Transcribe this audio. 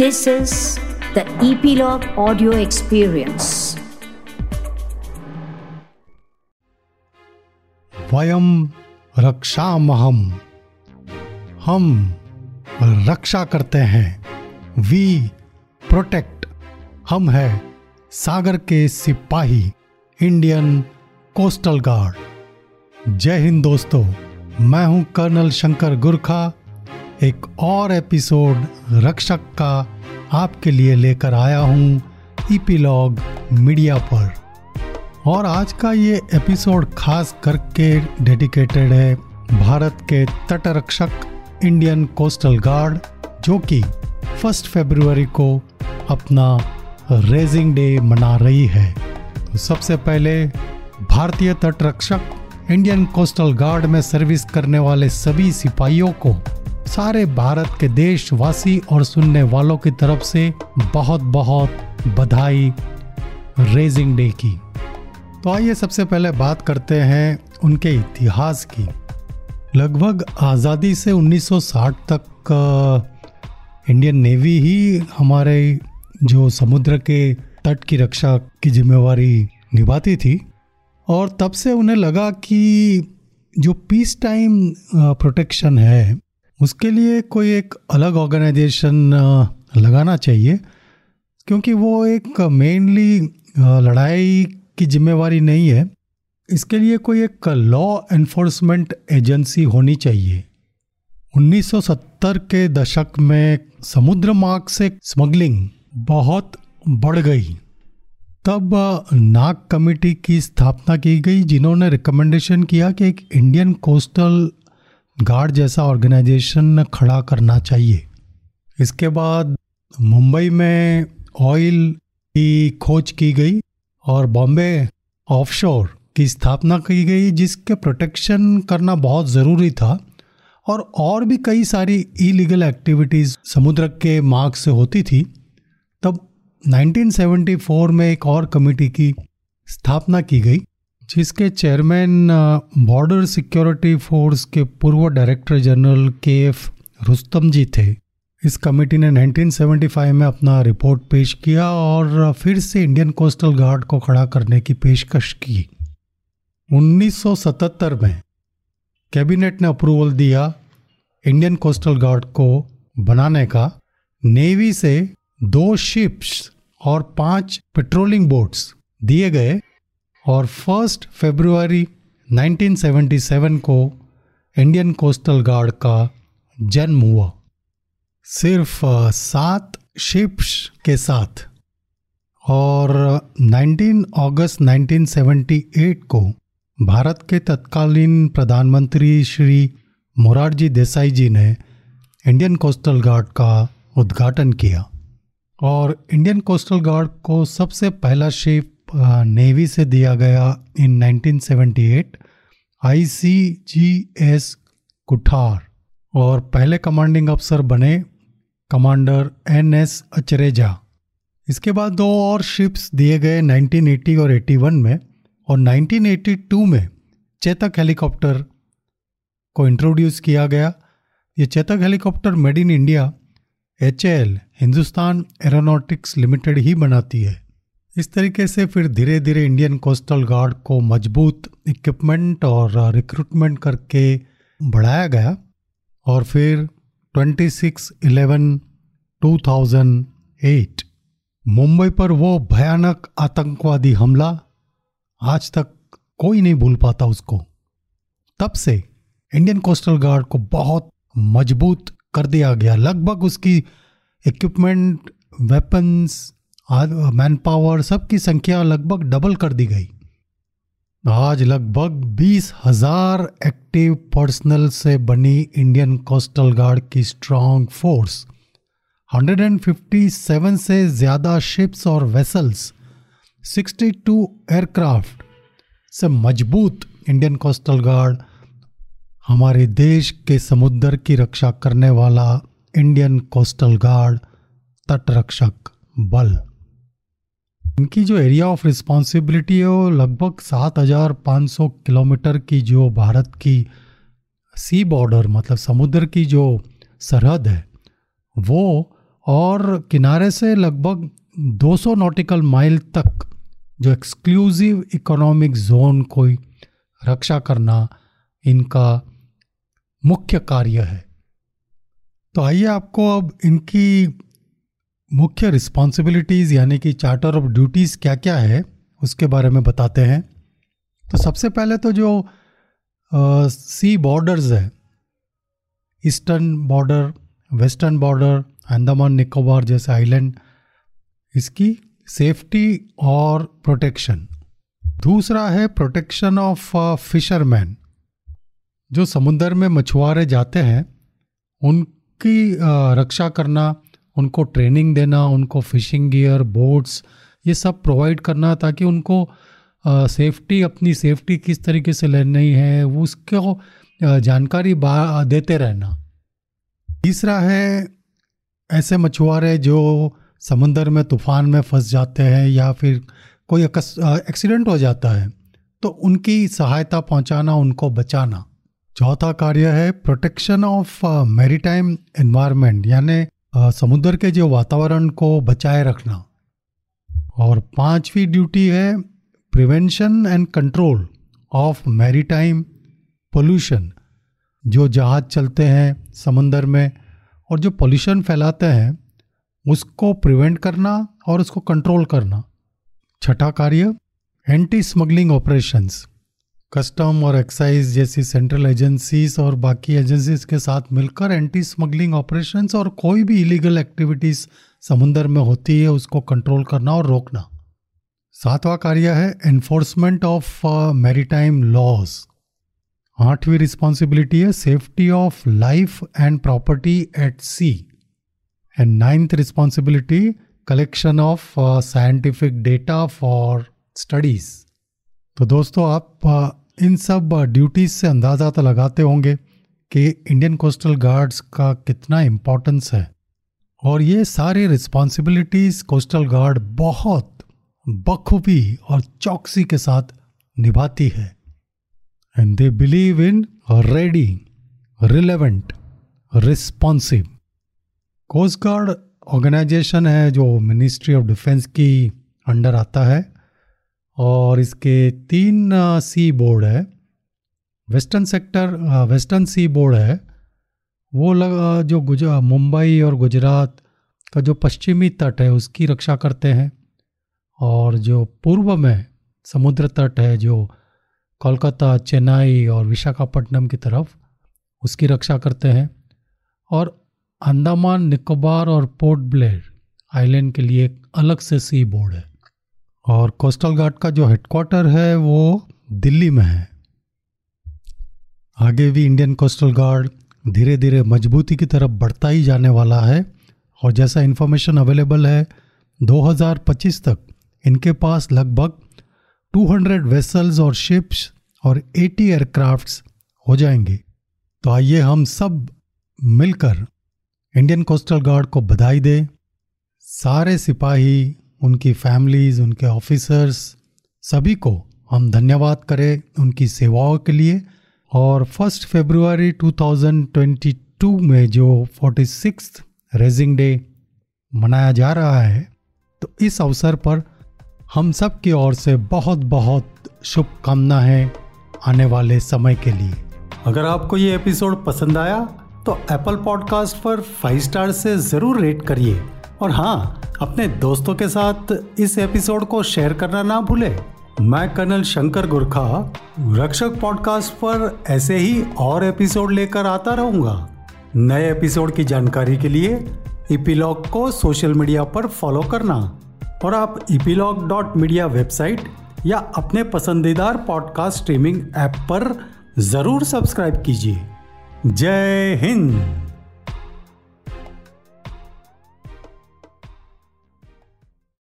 This is the Epilogue Audio Experience. वयम रक्षामहम हम रक्षा करते हैं। वी प्रोटेक्ट हम है सागर के सिपाही इंडियन कोस्टल गार्ड जय हिंद दोस्तों, मैं हूँ कर्नल शंकर गुरखा। एक और एपिसोड रक्षक का आपके लिए लेकर आया हूँ ईपीलॉग मीडिया पर। और आज का ये एपिसोड खास करके डेडिकेटेड है भारत के तटरक्षक इंडियन कोस्टल गार्ड, जो कि फ़र्स्ट फरवरी को अपना रेजिंग डे मना रही है। तो सबसे पहले भारतीय तटरक्षक इंडियन कोस्टल गार्ड में सर्विस करने वाले सभी सिपाहियों को सारे भारत के देशवासी और सुनने वालों की तरफ़ से बहुत बहुत बधाई रेजिंग डे की। तो आइए सबसे पहले बात करते हैं उनके इतिहास की। लगभग आज़ादी से 1960 तक इंडियन नेवी ही हमारे जो समुद्र के तट की रक्षा की जिम्मेवारी निभाती थी और तब से उन्हें लगा कि जो पीस टाइम प्रोटेक्शन है उसके लिए कोई एक अलग ऑर्गेनाइजेशन लगाना चाहिए, क्योंकि वो एक मेनली लड़ाई की जिम्मेवारी नहीं है। इसके लिए कोई एक लॉ एनफोर्समेंट एजेंसी होनी चाहिए। 1970 के दशक में समुद्र मार्ग से स्मगलिंग बहुत बढ़ गई। तब नाग कमेटी की स्थापना की गई, जिन्होंने रिकमेंडेशन किया कि एक इंडियन कोस्टल गार्ड जैसा ऑर्गेनाइजेशन खड़ा करना चाहिए। इसके बाद मुंबई में ऑयल की खोज की गई और बॉम्बे ऑफशोर की स्थापना की गई, जिसके प्रोटेक्शन करना बहुत ज़रूरी था और और भी कई सारी इलीगल एक्टिविटीज़ समुद्र के मार्ग से होती थी। तब 1974 में एक और कमेटी की स्थापना की गई। जिसके चेयरमैन बॉर्डर सिक्योरिटी फोर्स के पूर्व director general K F Rustam ji थे। इस कमेटी ने 1975 में अपना रिपोर्ट पेश किया और फिर से इंडियन कोस्टल गार्ड को खड़ा करने की पेशकश की। 1977 में कैबिनेट ने अप्रूवल दिया इंडियन कोस्टल गार्ड को बनाने का। नेवी से दो शिप्स और पाँच पेट्रोलिंग बोट्स दिए गए। और फ़र्स्ट फेब्रुवरी 1977 को इंडियन कोस्टल गार्ड का जन्म हुआ। सिर्फ़ सात शिप्स के साथ। और 19 अगस्त 1978 को भारत के तत्कालीन प्रधानमंत्री श्री मोरारजी देसाई जी ने इंडियन कोस्टल गार्ड का उद्घाटन किया। और इंडियन कोस्टल गार्ड को सबसे पहला शिप नेवी से दिया गया इन 1978 आईसीजीएस कुठार और पहले कमांडिंग अफसर बने कमांडर एन एस अचरेजा इसके बाद दो और शिप्स दिए गए 1980 और 81 में और 1982 में चेतक हेलीकॉप्टर को इंट्रोड्यूस किया गया। ये Chetak helicopter made in India H Hindustan aeronautics limited ही बनाती है। इस तरीके से फिर धीरे धीरे इंडियन कोस्टल गार्ड को मज़बूत इक्विपमेंट और रिक्रूटमेंट करके बढ़ाया गया और फिर 26 11 2008 मुंबई पर वो भयानक आतंकवादी हमला आज तक कोई नहीं भूल पाता उसको। तब से इंडियन कोस्टल गार्ड को बहुत मज़बूत कर दिया गया। लगभग उसकी इक्विपमेंट वेपन्स मैन पावर सबकी संख्या लगभग डबल कर दी गई। आज लगभग बीस हज़ार एक्टिव पर्सनल से बनी इंडियन कोस्टल गार्ड की स्ट्रॉन्ग फोर्स 157 से ज़्यादा शिप्स और वेसल्स 62 एयरक्राफ्ट से मज़बूत इंडियन कोस्टल गार्ड हमारे देश के समुद्र की रक्षा करने वाला इंडियन कोस्टल गार्ड तटरक्षक बल। इनकी जो एरिया ऑफ़ रिस्पॉन्सिबिलिटी है, वो लगभग सात हज़ार पाँच सौ किलोमीटर की जो भारत की सी बॉर्डर मतलब समुद्र की जो सरहद है, वो और किनारे से लगभग 200 नॉटिकल माइल तक जो एक्सक्लूसिव इकोनॉमिक जोन को रक्षा करना इनका मुख्य कार्य है। तो आइए आपको अब इनकी मुख्य रिस्पॉन्सिबिलिटीज़ यानी कि चार्टर ऑफ़ ड्यूटीज़ क्या क्या है, उसके बारे में बताते हैं। तो सबसे पहले तो जो सी बॉर्डर्स है eastern border western border Andaman, Nicobar जैसे आइलैंड इसकी सेफ्टी और प्रोटेक्शन दूसरा है प्रोटेक्शन ऑफ़ फिशरमैन जो समुद्र में मछुआरे जाते हैं, उनकी रक्षा करना उनको ट्रेनिंग देना, उनको फिशिंग गियर बोट्स ये सब प्रोवाइड करना ताकि उनको सेफ्टी अपनी सेफ्टी किस तरीके से लेनी है उसको जानकारी देते रहना। तीसरा है, ऐसे मछुआरे जो समंदर में, तूफ़ान में फंस जाते हैं या फिर कोई एक्सीडेंट हो जाता है तो उनकी सहायता पहुंचाना, उनको बचाना। चौथा कार्य है प्रोटेक्शन ऑफ़ मैरीटाइम एनवायरनमेंट यानी समुद्र के जो वातावरण को बचाए रखना। और पांचवी ड्यूटी है prevention and control of maritime pollution, जो जहाज़ चलते हैं समंदर में और जो पोल्यूशन फैलाते हैं, उसको प्रिवेंट करना और उसको कंट्रोल करना। छठा कार्य एंटी स्मगलिंग ऑपरेशंस। कस्टम और एक्साइज जैसी सेंट्रल एजेंसीज और बाकी एजेंसीज के साथ मिलकर एंटी स्मगलिंग ऑपरेशंस और कोई भी इलीगल एक्टिविटीज़ समुंदर में होती है, उसको कंट्रोल करना और रोकना। सातवां कार्य है एनफोर्समेंट ऑफ़ मैरीटाइम लॉज। आठवीं रिस्पॉन्सिबिलिटी है safety of life and property at sea. And ninth responsibility collection of scientific data for studies. तो दोस्तों आप इन सब ड्यूटीज़ से अंदाज़ा तो लगाते होंगे कि इंडियन कोस्टल गार्ड्स का कितना इम्पोर्टेंस है। और ये सारी रिस्पॉन्सिबिलिटीज कोस्टल गार्ड बहुत बखूबी और चौकसी के साथ निभाती है। And they believe in ready relevant responsive coast guard organisation है जो मिनिस्ट्री ऑफ़ डिफेंस की अंडर आता है। और इसके तीन सी बोर्ड है। Western sector western seaboard है। वो लग जो गुजरा मुंबई और गुजरात का जो पश्चिमी तट है, उसकी रक्षा करते हैं। और जो पूर्व में समुद्र तट है, जो कोलकाता, चेन्नई और विशाखापट्टनम की तरफ़, उसकी रक्षा करते हैं। और अंडमान, निकोबार और पोर्ट ब्लेयर आइलैंड के लिए एक अलग से सी बोर्ड है। और कोस्टल गार्ड का जो हेडक्वार्टर है, वो दिल्ली में है। आगे भी इंडियन कोस्टल गार्ड धीरे धीरे मजबूती की तरफ़ बढ़ता ही जाने वाला है और जैसा इन्फॉर्मेशन अवेलेबल है 2025 तक इनके पास लगभग 200 वेसल्स और शिप्स और 80 एयरक्राफ्ट्स हो जाएँगे। तो आइए हम सब मिलकर इंडियन कोस्टल गार्ड को बधाई दें। सारे सिपाही उनकी फैमिलीज़ उनके ऑफिसर्स सभी को हम धन्यवाद करें उनकी सेवाओं के लिए। और फ़र्स्ट फेब्रुआरी 2022 में जो फोर्टी सिक्स रेजिंग डे मनाया जा रहा है तो इस अवसर पर हम सब की ओर से बहुत बहुत शुभकामना है आने वाले समय के लिए। अगर आपको ये एपिसोड पसंद आया तो एप्पल पॉडकास्ट पर फाइव स्टार से ज़रूर रेट करिए। और हाँ अपने दोस्तों के साथ इस एपिसोड को शेयर करना ना भूले। मैं कर्नल शंकर गुरखा, रक्षक पॉडकास्ट पर ऐसे ही और एपिसोड लेकर आता रहूँगा। नए एपिसोड की जानकारी के लिए इपीलॉग को सोशल मीडिया पर फॉलो करना। और आप इपीलॉग डॉट मीडिया वेबसाइट या अपने पसंदीदार पॉडकास्ट स्ट्रीमिंग ऐप पर ज़रूर सब्सक्राइब कीजिए। जय हिंद!